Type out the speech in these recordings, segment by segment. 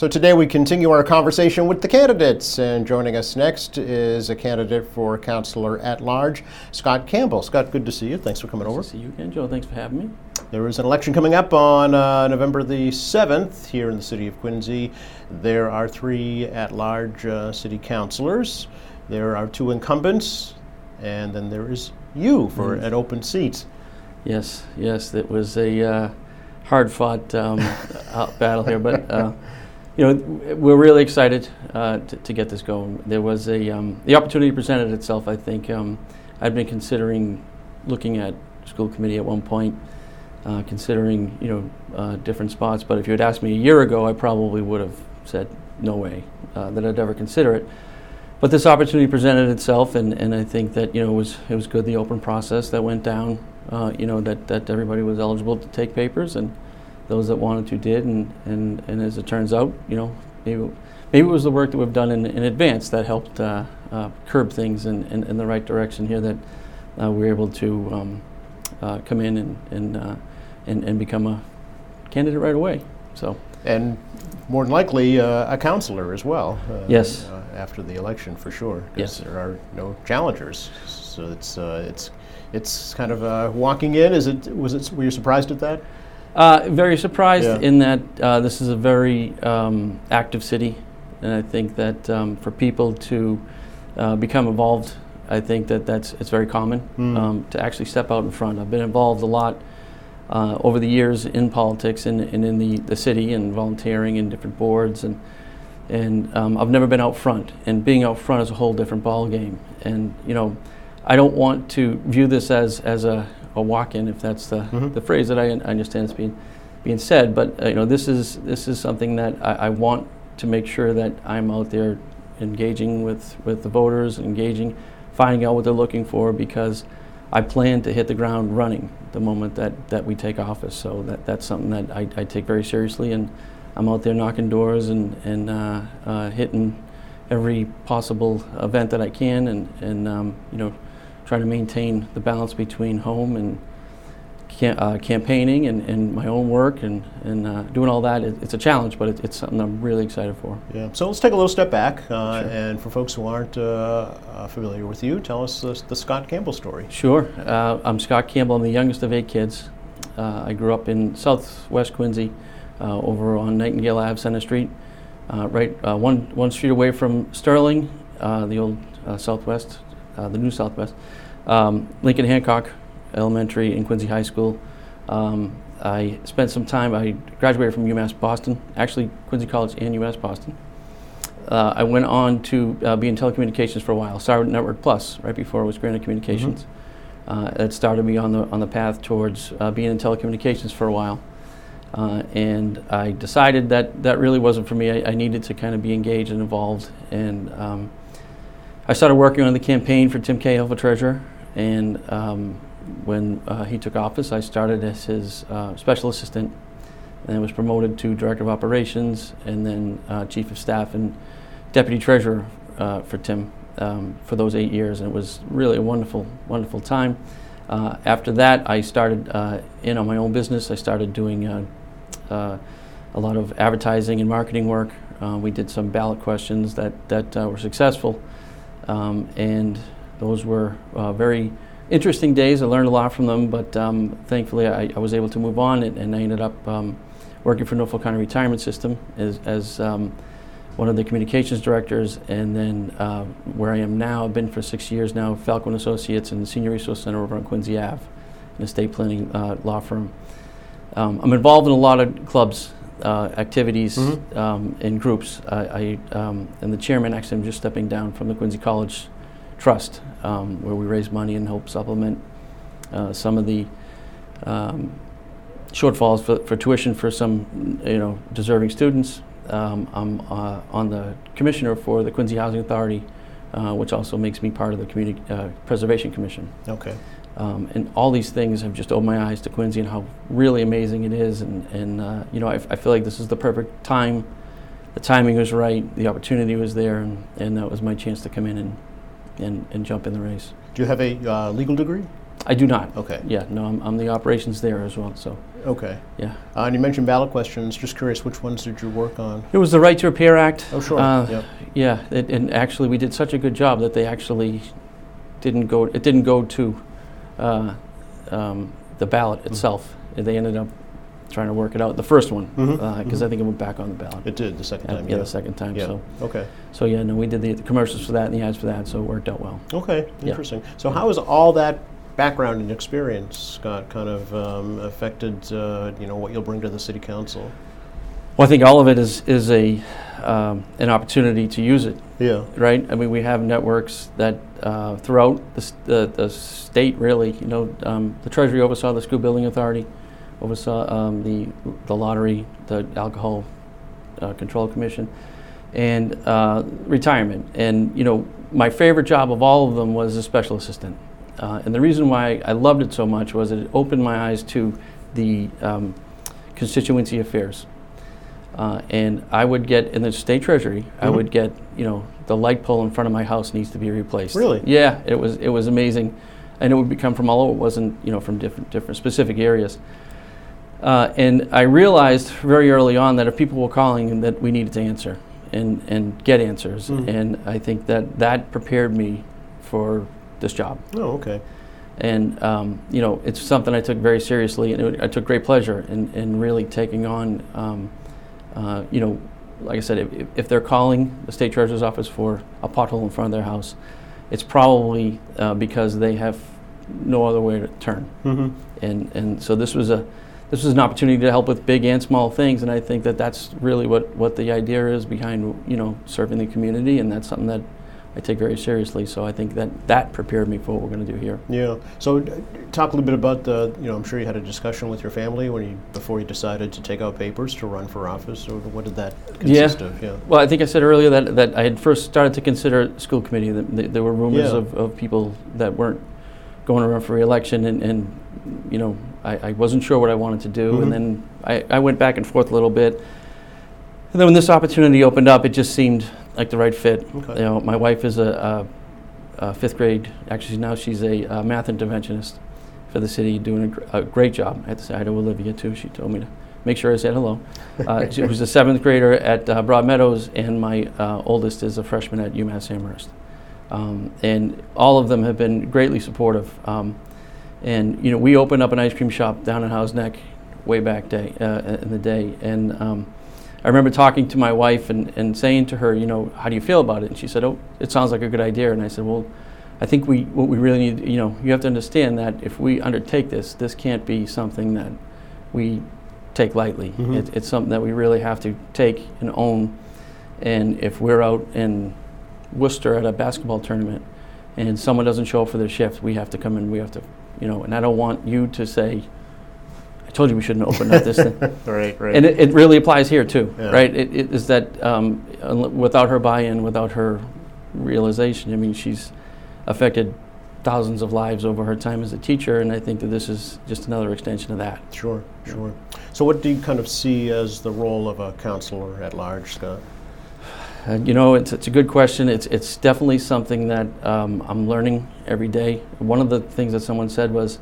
So today we continue our conversation with the candidates, and joining us next is a candidate for councilor at large, Scott Campbell. Scott, good to see you. Thanks for coming over. See you again, Joe. Thanks for having me. There is an election coming up on uh, November the 7th here in the city of Quincy. There are three at large uh, city councilors, there are two incumbents, and then there is you for an open seat. Yes, yes, it was a uh, hard-fought um, battle here, but uh, you know we're really excited uh, to, to get this going. There was a um, the opportunity presented itself. I think um, I'd been considering looking at school committee at one point, uh, considering you know uh, different spots. But if you had asked me a year ago, I probably would have said no way uh, that I'd ever consider it. But this opportunity presented itself, and, and I think that you know it was it was good the open process that went down. Uh, you know that, that everybody was eligible to take papers, and those that wanted to did, and, and, and as it turns out, you know maybe maybe it was the work that we've done in, in advance that helped uh, uh, curb things in, in, in, the right direction here. That uh, we were able to um, uh, come in and and, uh, and and become a candidate right away. So And more than likely, uh, a councilor as well. uh, Yes. uh, After the election, for sure. Yes. There are no challengers, so it's, uh, it's, it's kind of uh, walking in, is it, was it, were you surprised at that? Uh, very surprised Yeah. in that uh, this is a very um, active city, and I think that um, for people to uh, become involved, I think that that's it's very common Mm. um, to actually step out in front. I've been involved a lot uh, over the years in politics and, and in the, the city and volunteering in different boards and and um, I've never been out front. And being out front is a whole different ball game. And you know, I don't want to view this as as a, a walk-in, if that's the, Mhm. the phrase that I un- understand is being being said. But uh, you know, this is this is something that I, I want to make sure that I'm out there engaging with with the voters, engaging, finding out what they're looking for, because I plan to hit the ground running the moment that, that we take office. So that, that's something that I, I take very seriously, and I'm out there knocking doors and, and uh, uh, hitting every possible event that I can, and, and um, you know, trying to maintain the balance between home and cam- uh, campaigning and, and my own work and, and uh, doing all that. It, it's a challenge, but it, it's something I'm really excited for. Yeah, so let's take a little step back, uh, Sure. and for folks who aren't uh, uh, familiar with you, tell us the, the Scott Campbell story. Sure. Uh, I'm Scott Campbell. I'm the youngest of eight kids. Uh, I grew up in southwest Quincy, uh, over on Nightingale Ave, Center Street, uh, right uh, one one street away from Sterling, uh, the old uh, Southwest, the new Southwest. Um, Lincoln Hancock Elementary and Quincy High School. Um, I spent some time. I graduated from UMass Boston, actually Quincy College and UMass Boston. Uh, I went on to uh, be in telecommunications for a while. Started Network Plus right before it was Granite Communications. Uh, it started me on the on the path towards uh, being in telecommunications for a while. Uh, and I decided that that really wasn't for me. I, I needed to kind of be engaged and involved. And um, I started working on the campaign for Tim Cahill for treasurer. And um, when uh, he took office, I started as his uh, special assistant, and was promoted to director of operations, and then uh, chief of staff and deputy treasurer uh, for Tim um, for those eight years. And it was really a wonderful, wonderful time. Uh, after that, I started uh, in on my own business. I started doing a lot of advertising and marketing work. We did some ballot questions that, that were successful. Um, and those were uh, very interesting days. I learned a lot from them, but um, thankfully I, I was able to move on and, and I ended up um, working for Norfolk County Retirement System as, as um, one of the communications directors. And then uh, where I am now, I've been for six years now, Falcon Associates and the Senior Resource Center over on Quincy Ave, an estate planning uh, law firm. Um, I'm involved in a lot of clubs, uh, activities, Mhm. um, in groups. I, I um, am the chairman. Actually, I'm just stepping down from the Quincy College Trust, um, where we raise money and help supplement uh, some of the um, shortfalls for, for tuition for some, you know, deserving students. Um, I'm uh, on the commissioner for the Quincy Housing Authority, uh, which also makes me part of the Community uh, Preservation Commission. Okay. Um, and all these things have just opened my eyes to Quincy and how really amazing it is. And, and uh, you know, I, I feel like this is the perfect time. The timing was right, the opportunity was there, and, and that was my chance to come in and, and, and jump in the race. Do you have a uh, legal degree? I do not. Okay. Yeah, no, I'm, I'm the operations there as well. So Okay. Yeah. Uh, and you mentioned ballot questions. Just curious, which ones did you work on? It was the Right to Repair Act. Oh, sure. Uh, yep. Yeah, it, and actually, we did such a good job that they actually didn't go. It didn't go to uh, um, the ballot itself. They ended up trying to work it out. The first one, because Mhm, I think it went back on the ballot. It did the second Uh, time. yeah, the second time. Yeah. So, Okay. so yeah, no, we did the, the commercials for that and the ads for that, so it worked out well. Okay. Yeah. Interesting. So, how has all that background and experience, Scott, kind of um, affected uh, you know what you'll bring to the city council? Well, I think all of it is is a um, an opportunity to use it. Yeah. right? I mean, we have networks that uh, throughout the, the, the state, really. You know, um, the Treasury oversaw the school building authority, oversaw um, the the lottery, the alcohol uh, control commission, and uh, retirement. And you know, my favorite job of all of them was a special assistant. Uh, and the reason why I loved it so much was it opened my eyes to the um, constituency affairs. Uh, and I would get in the state treasury. I Mhm. would get, you know, the light pole in front of my house needs to be replaced. Really? Yeah, it was it was amazing, and it would become from all over. It wasn't you know from different different specific areas. Uh, and I realized very early on that if people were calling, that we needed to answer and and get answers. Mhm. And I think that that prepared me for this job. Oh, okay. And um, you know, it's something I took very seriously, and it, I took great pleasure in, in really taking on. Um, uh, you know, like I said, if, if- they're calling the state treasurer's office for a pothole in front of their house, it's probably uh, because they have no other way to turn. Mm-hmm. And and so this was a this was an opportunity to help with big and small things, and I think that that's really what, what the idea is behind you know serving the community, and that's something that I take very seriously. So I think that that prepared me for what we're going to do here. Yeah. So, talk a little bit about the. You know, I'm sure you had a discussion with your family when you before you decided to take out papers to run for office. Or what did that consist of? Yeah. Well, I think I said earlier that, that I had first started to consider school committee. That th- there were rumors Yeah. of, of people that weren't going to run for reelection, and, and you know, I, I wasn't sure what I wanted to do. Mhm. And then I, I went back and forth a little bit. And then when this opportunity opened up, it just seemed like the right fit. Okay. You know, my wife is a, a, a fifth grade. Actually, now she's a, uh math interventionist for the city, doing a, gr- a great job. I have to say hi to Olivia too. She told me to make sure I said hello. Uh, she was a seventh grader at uh, Broad Meadows, and my uh, oldest is a freshman at UMass Amherst. Um, and all of them have been greatly supportive. Um, and you know, we opened up an ice cream shop down in Houghs Neck way back day uh, in the day, and um, I remember talking to my wife and, and saying to her, you know, how do you feel about it? And she said, oh, it sounds like a good idea. And I said, well, I think we what we really need, you know, you have to understand that if we undertake this, this can't be something that we take lightly. Mhm. It, it's something that we really have to take and own. And if we're out in Worcester at a basketball tournament and someone doesn't show up for their shift, we have to come in. We have to, you know, and I don't want you to say, I told you we shouldn't open up this thing. Right. Right. And it, it really applies here too, Yeah. right? It, it is that um, without her buy-in, without her realization, I mean, she's affected thousands of lives over her time as a teacher, and I think that this is just another extension of that. Sure, sure. So, what do you kind of see as the role of a councilor at large, Scott? Uh, you know, it's, it's a good question. It's, it's definitely something that um, I'm learning every day. One of the things that someone said was,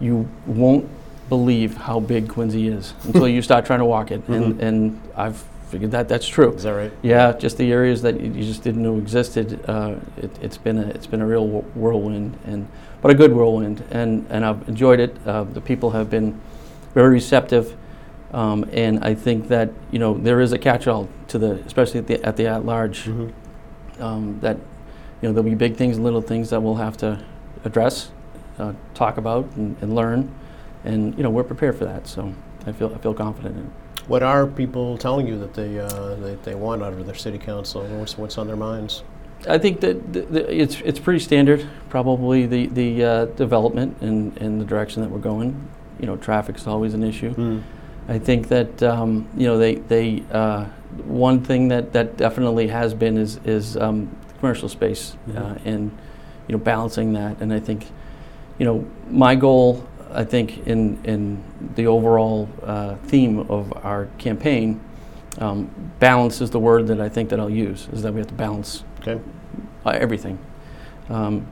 you won't believe how big Quincy is until you start trying to walk it. And, Mhm. and I've figured that that's true. Is that right? Yeah, just the areas that you just didn't know existed. Uh, it, it's been a it's been a real whirlwind, and but a good whirlwind, and and I've enjoyed it. Uh, the people have been very receptive, um, and I think that you know there is a catch-all to the, especially at the at the at-large, Mhm. um, that you know there'll be big things, and little things that we'll have to address, uh, talk about, and, and learn, and you know we're prepared for that. So I feel I feel confident in it. What are people telling you that they, uh, they, they want out of their city council? What's, what's on their minds? I think that th- th- it's it's pretty standard. Probably the the uh, development and, and the direction that we're going. You know, traffic's always an issue. Mm. I think that um, you know they they uh, one thing that, that definitely has been is is um, commercial space uh, Mhm. and you know balancing that. And I think you know my goal. I think in in the overall uh, theme of our campaign, um, balance is the word that I think that I'll use. Is that we have to balance Okay. uh, everything. Um,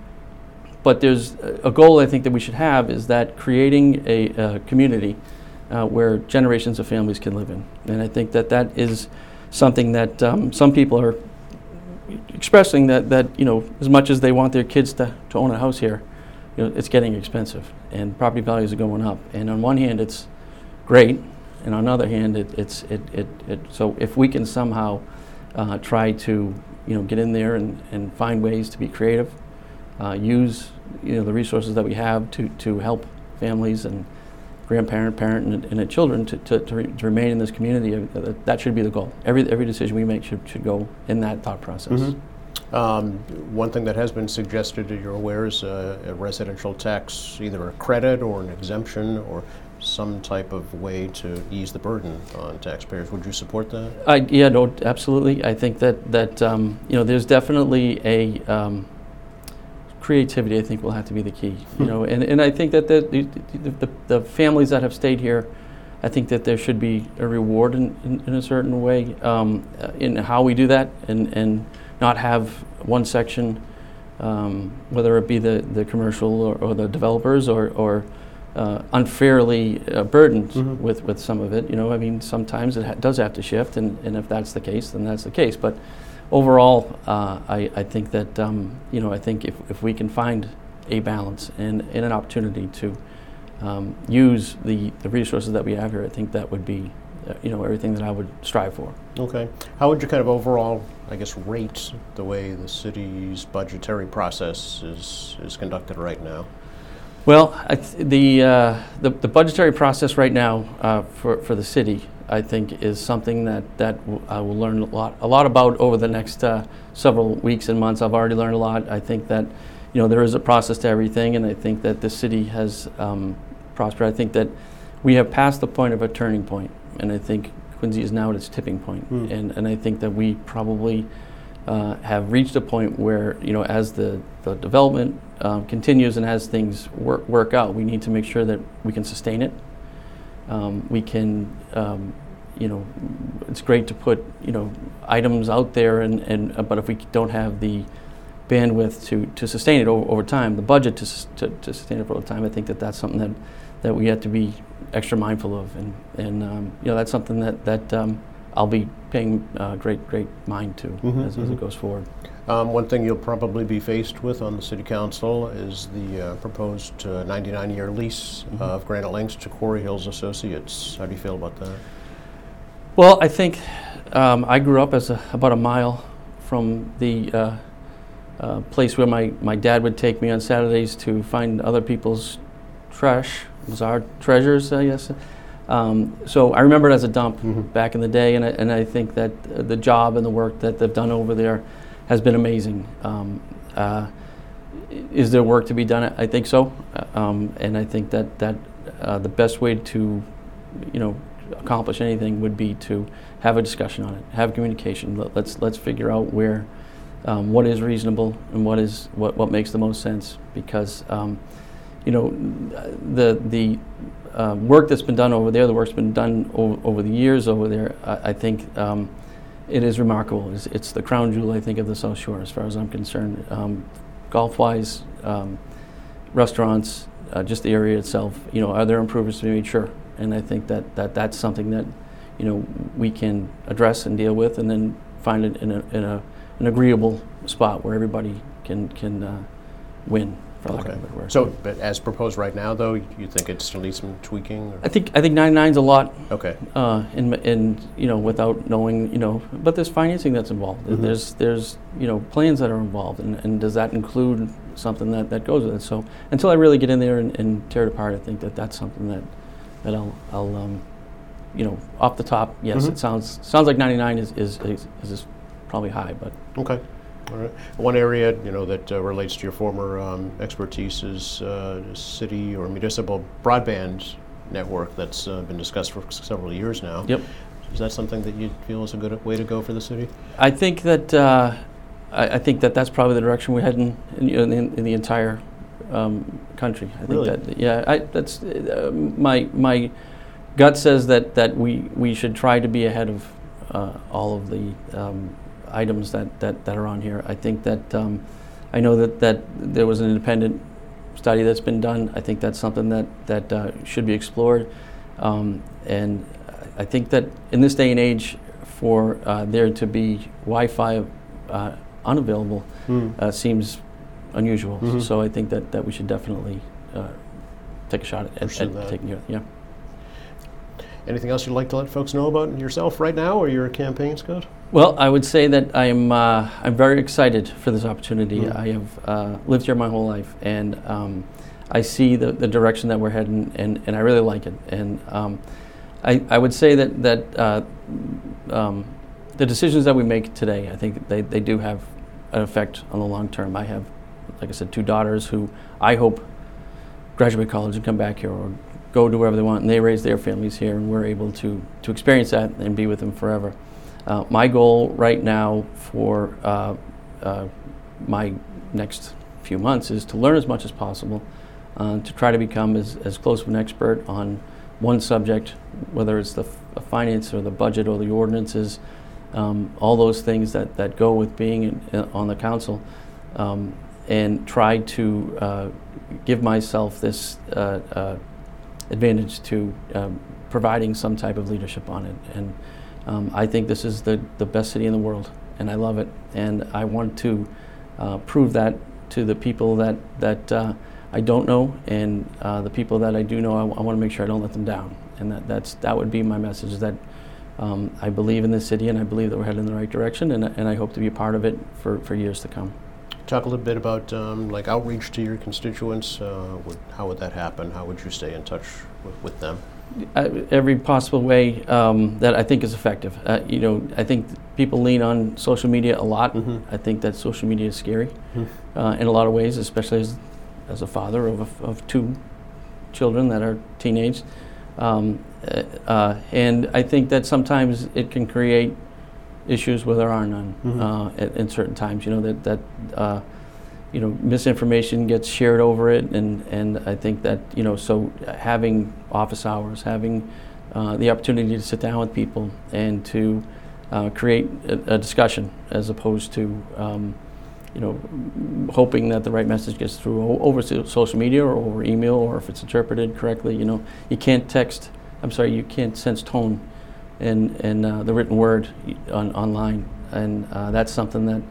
but there's a a goal I think that we should have is that creating a, uh community uh, where generations of families can live in. And I think that that is something that um, some people are expressing that, that, you know, as much as they want their kids to, to own a house here, you know, it's getting expensive and property values are going up. And on one hand, it's great, and on the other hand, it, it's, it, it, it, so if we can somehow uh, try to, you know, get in there and, and find ways to be creative, uh, use, you know, the resources that we have to, to help families and grandparent, parent, and, and children to, to, to, re- to remain in this community, uh, that, should be the goal. Every, every decision we make should, should go in that thought process. Mhm. Um, One thing that has been suggested, that you're aware, is uh, a residential tax, either a credit or an exemption or some type of way to ease the burden on taxpayers. Would you support that? I, yeah, no, absolutely. I think that, that um, you know, there's definitely a um, creativity. I think will have to be the key. You know, and, and I think that the, the, the, the families that have stayed here, I think that there should be a reward in, in, in a certain way um, in how we do that, and, and not have one section, um, whether it be the, the commercial or, or the developers or, or uh, unfairly uh, burdened Mhm. with, with some of it. You know, I mean, sometimes it ha- does have to shift, and, and if that's the case, then that's the case. But overall, uh, I, I think that, um, you know, I think if, if we can find a balance and, and an opportunity to um, use the, the resources that we have here, I think that would be, you know, everything that I would strive for. Okay. How would you kind of overall, I guess, rate the way the city's budgetary process is, is conducted right now? Well, I th- the, uh, the the budgetary process right now uh, for for the city, I think, is something that that w- I will learn a lot a lot about over the next uh, several weeks and months. I've already learned a lot. I think that you know there is a process to everything, and I think that the city has um, prospered. I think that we have passed the point of a turning point, and I think Quincy is now at its tipping point. Hmm. and and I think that we probably uh, have reached a point where, you know, as the, the development um, continues and as things work, work out, we need to make sure that we can sustain it. Um, we can, um, you know, it's great to put, you know, items out there, and, and uh, but if we don't have the bandwidth to, to sustain it over, over time, the budget to, to, to sustain it over time, I think that that's something that, that we have to be extra mindful of, and, and um, you know, that's something that, that um, I'll be paying uh, great, great mind to Mhm, as, as mhm. it goes forward. Um, one thing you'll probably be faced with on the city council is the uh, proposed 99-year lease Mhm. of Granite Links to Quarry Hills Associates. How do you feel about that? Well, I think um, I grew up as a, about a mile from the uh, uh, place where my, my dad would take me on Saturdays to find other people's trash, was our treasures, I guess. Um, so I remember it as a dump Mhm. back in the day, and I, and I think that the job and the work that they've done over there has been amazing. Um, uh, is there work to be done? I think so, Uh, um, and I think that that uh, the best way to, you know, accomplish anything would be to have a discussion on it, have communication. Let, let's let's figure out where um, what is reasonable and what is what, what makes the most sense because um, you know the the uh, work that's been done over there, the work's been done over, over the years over there. I, I think um, it is remarkable. It's, it's the crown jewel, I think, of the South Shore, as far as I'm concerned. Um, golf-wise, um, restaurants, uh, just the area itself. You know, are there improvements to be made? Sure. And I think that, that that's something that you know we can address and deal with, and then find it in a, in a an agreeable spot where everybody can can uh, win, for lack Okay. of a better word. So, but as proposed right now, though, you think it still needs some tweaking? or- I think I think 99 is a lot. Okay. uh, in, in you know without knowing you know but there's financing that's involved Mhm. there's there's you know plans that are involved and, and does that include something that, that goes with it so until I really get in there and, and tear it apart I think that that's something that that I'll, I'll um, you know off the top yes Mhm. it sounds sounds like 99 is is, is, is probably high but Okay. Right. One area, you know, that uh, relates to your former um, expertise is uh, city or municipal broadband network that's uh, been discussed for several years now. Yep. Is that something that you feel is a good way to go for the city? I think that uh, I, I think that that's probably the direction we're heading in, you know, in, the, in the entire um, country. I think Really? that yeah, I, that's uh, my my gut says that that we we should try to be ahead of uh, all of the um, items that, that that are on here. I think that um, I know that that there was an independent study that's been done. I think that's something that that uh, should be explored. Um, and I think that in this day and age, for uh, there to be Wi-Fi uh, unavailable uh, seems unusual. Mhm. So I think that, that we should definitely uh, take a shot at, at taking care Yeah. Anything else you'd like to let folks know about yourself right now or your campaign, Scott? Well, I would say that I'm uh, I'm very excited for this opportunity. Mm. I have uh, lived here my whole life, and um, I see the, the direction that we're heading, and, and I really like it. And um, I, I would say that that uh, um, the decisions that we make today, I think they, they do have an effect on the long term. I have, like I said, two daughters who I hope graduate college and come back here or go do wherever they want, and they raise their families here, and we're able to to experience that and be with them forever. Uh, my goal right now for uh, uh, my next few months is to learn as much as possible, uh, to try to become as, as close of an expert on one subject, whether it's the f- finance or the budget or the ordinances, um, all those things that, that go with being in, on the council, um, and try to uh, give myself this uh, advantage to um, providing some type of leadership on it. And um, I think this is the, the best city in the world, and I love it. And I want to uh, prove that to the people that, that uh, I don't know, and uh, the people that I do know, I, want to make sure I don't let them down. And that, that's, that would be my message that um, I believe in this city, and I believe that we're heading in the right direction, and, and I hope to be a part of it for, for years to come. Talk a little bit about um, like outreach to your constituents. Uh, would, how would that happen? How would you stay in touch with, with them? uh, every possible way um, that I think is effective. Uh, you know, I think people lean on social media a lot. Mhm. I think that social media is scary Mhm. uh, in a lot of ways, especially as, as a father of, a, of two children that are teenage. Um, uh, uh, and I think that sometimes it can create issues where there are none Mhm. uh, at, in certain times. You know that that uh, you know misinformation gets shared over it, and and I think that you know so having office hours, having uh, the opportunity to sit down with people and to uh, create a, a discussion as opposed to um, you know hoping that the right message gets through over social media or over email or if it's interpreted correctly. You know you can't text. I'm sorry, you can't sense tone in, in uh, the written word on, online. And uh, that's something that,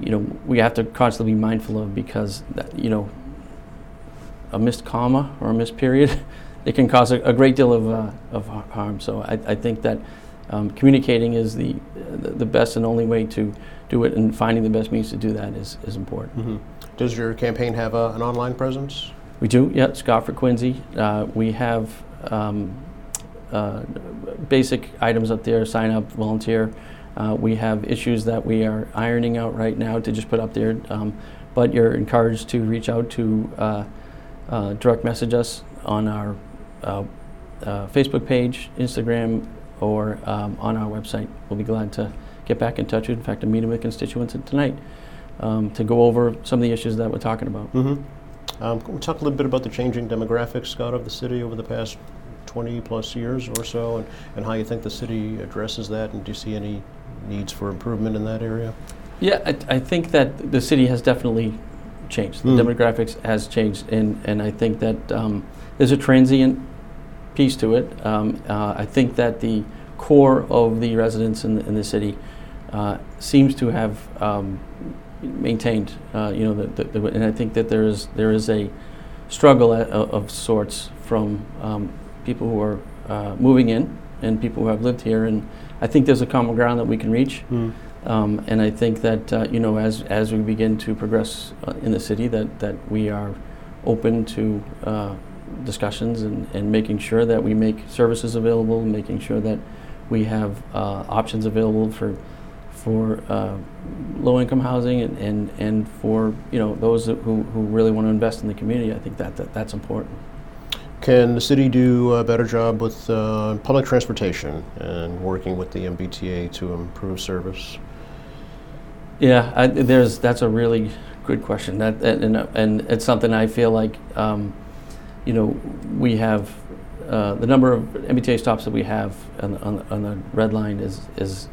you know, we have to constantly be mindful of because, that, you know, a missed comma or a missed period, it can cause a, a great deal of, uh, of harm. So I, I think that um, communicating is the, the best and only way to do it, and finding the best means to do that is, is important. hmm Does your campaign have a, an online presence? We do, yeah, Scott for Quincy. Uh, we have um, uh, basic items up there, sign up, volunteer. Uh, we have issues that we are ironing out right now to just put up there, um, but you're encouraged to reach out to uh, uh, direct message us on our uh, uh, Facebook page, Instagram, or um, on our website. We'll be glad to get back in touch. In fact, I'm meeting with constituents tonight um, to go over some of the issues that we're talking about. Mm-hmm. Um, can we talk a little bit about the changing demographics, Scott, of the city over the past 20 plus years or so, and, and how you think the city addresses that, and do you see any needs for improvement in that area? Yeah, I, I think that the city has definitely changed. The Hmm. demographics has changed, and, and I think that um, there's a transient piece to it. Um, uh, I think that the core of the residents in the, in the city uh, seems to have um, maintained, uh, you know, the, the, and I think that there is there is a struggle at, of, of sorts from um, people who are uh, moving in and people who have lived here, and I think there's a common ground that we can reach. Um, and I think that uh, you know, as as we begin to progress uh, in the city, that that we are open to uh, discussions and, and making sure that we make services available, making sure that we have uh, options available for for uh, low-income housing and, and, and for you know those who, who really want to invest in the community. I think that, that that's important. Can the city do a better job with uh, public transportation and working with the MBTA to improve service? Yeah, I, there's that's a really good question. That and and, it's something I feel like um, you know we have uh, the number of MBTA stops that we have on the, on on the red line is is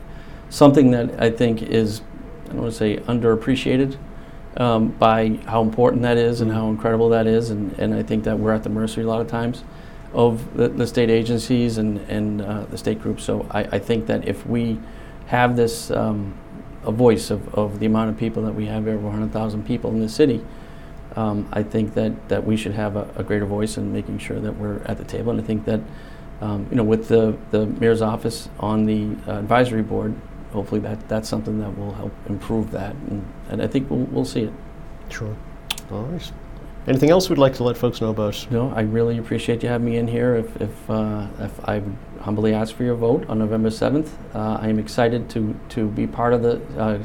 something that I think is I don't want to say underappreciated um, by how important that is and how incredible that is, and, and I think that we're at the mercy a lot of times. of the, the state agencies and, and uh, the state groups. So I, I think that if we have this, um, a voice of, of the amount of people that we have, over 100,000 people in the city, um, I think that, that we should have a, a greater voice in making sure that we're at the table. And I think that, um, you know, with the, the mayor's office on the uh, advisory board, hopefully that, that's something that will help improve that. And, and I think we'll, we'll see it. Sure. All right. Anything else we'd like to let folks know about? No, I really appreciate you having me in here. If, if, uh, if I humbly ask for your vote on November 7th, uh, I am excited to, to be part of the uh,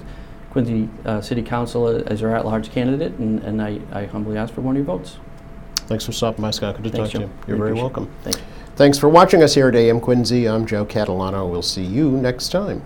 Quincy uh, City Council as your at-large candidate, and, and I, I humbly ask for one of your votes. Thanks for stopping by, Scott. Good to Thanks, talk to you. You're Really very welcome. Thank you. Thanks for watching us here at AM Quincy. I'm Joe Catalano. We'll see you next time.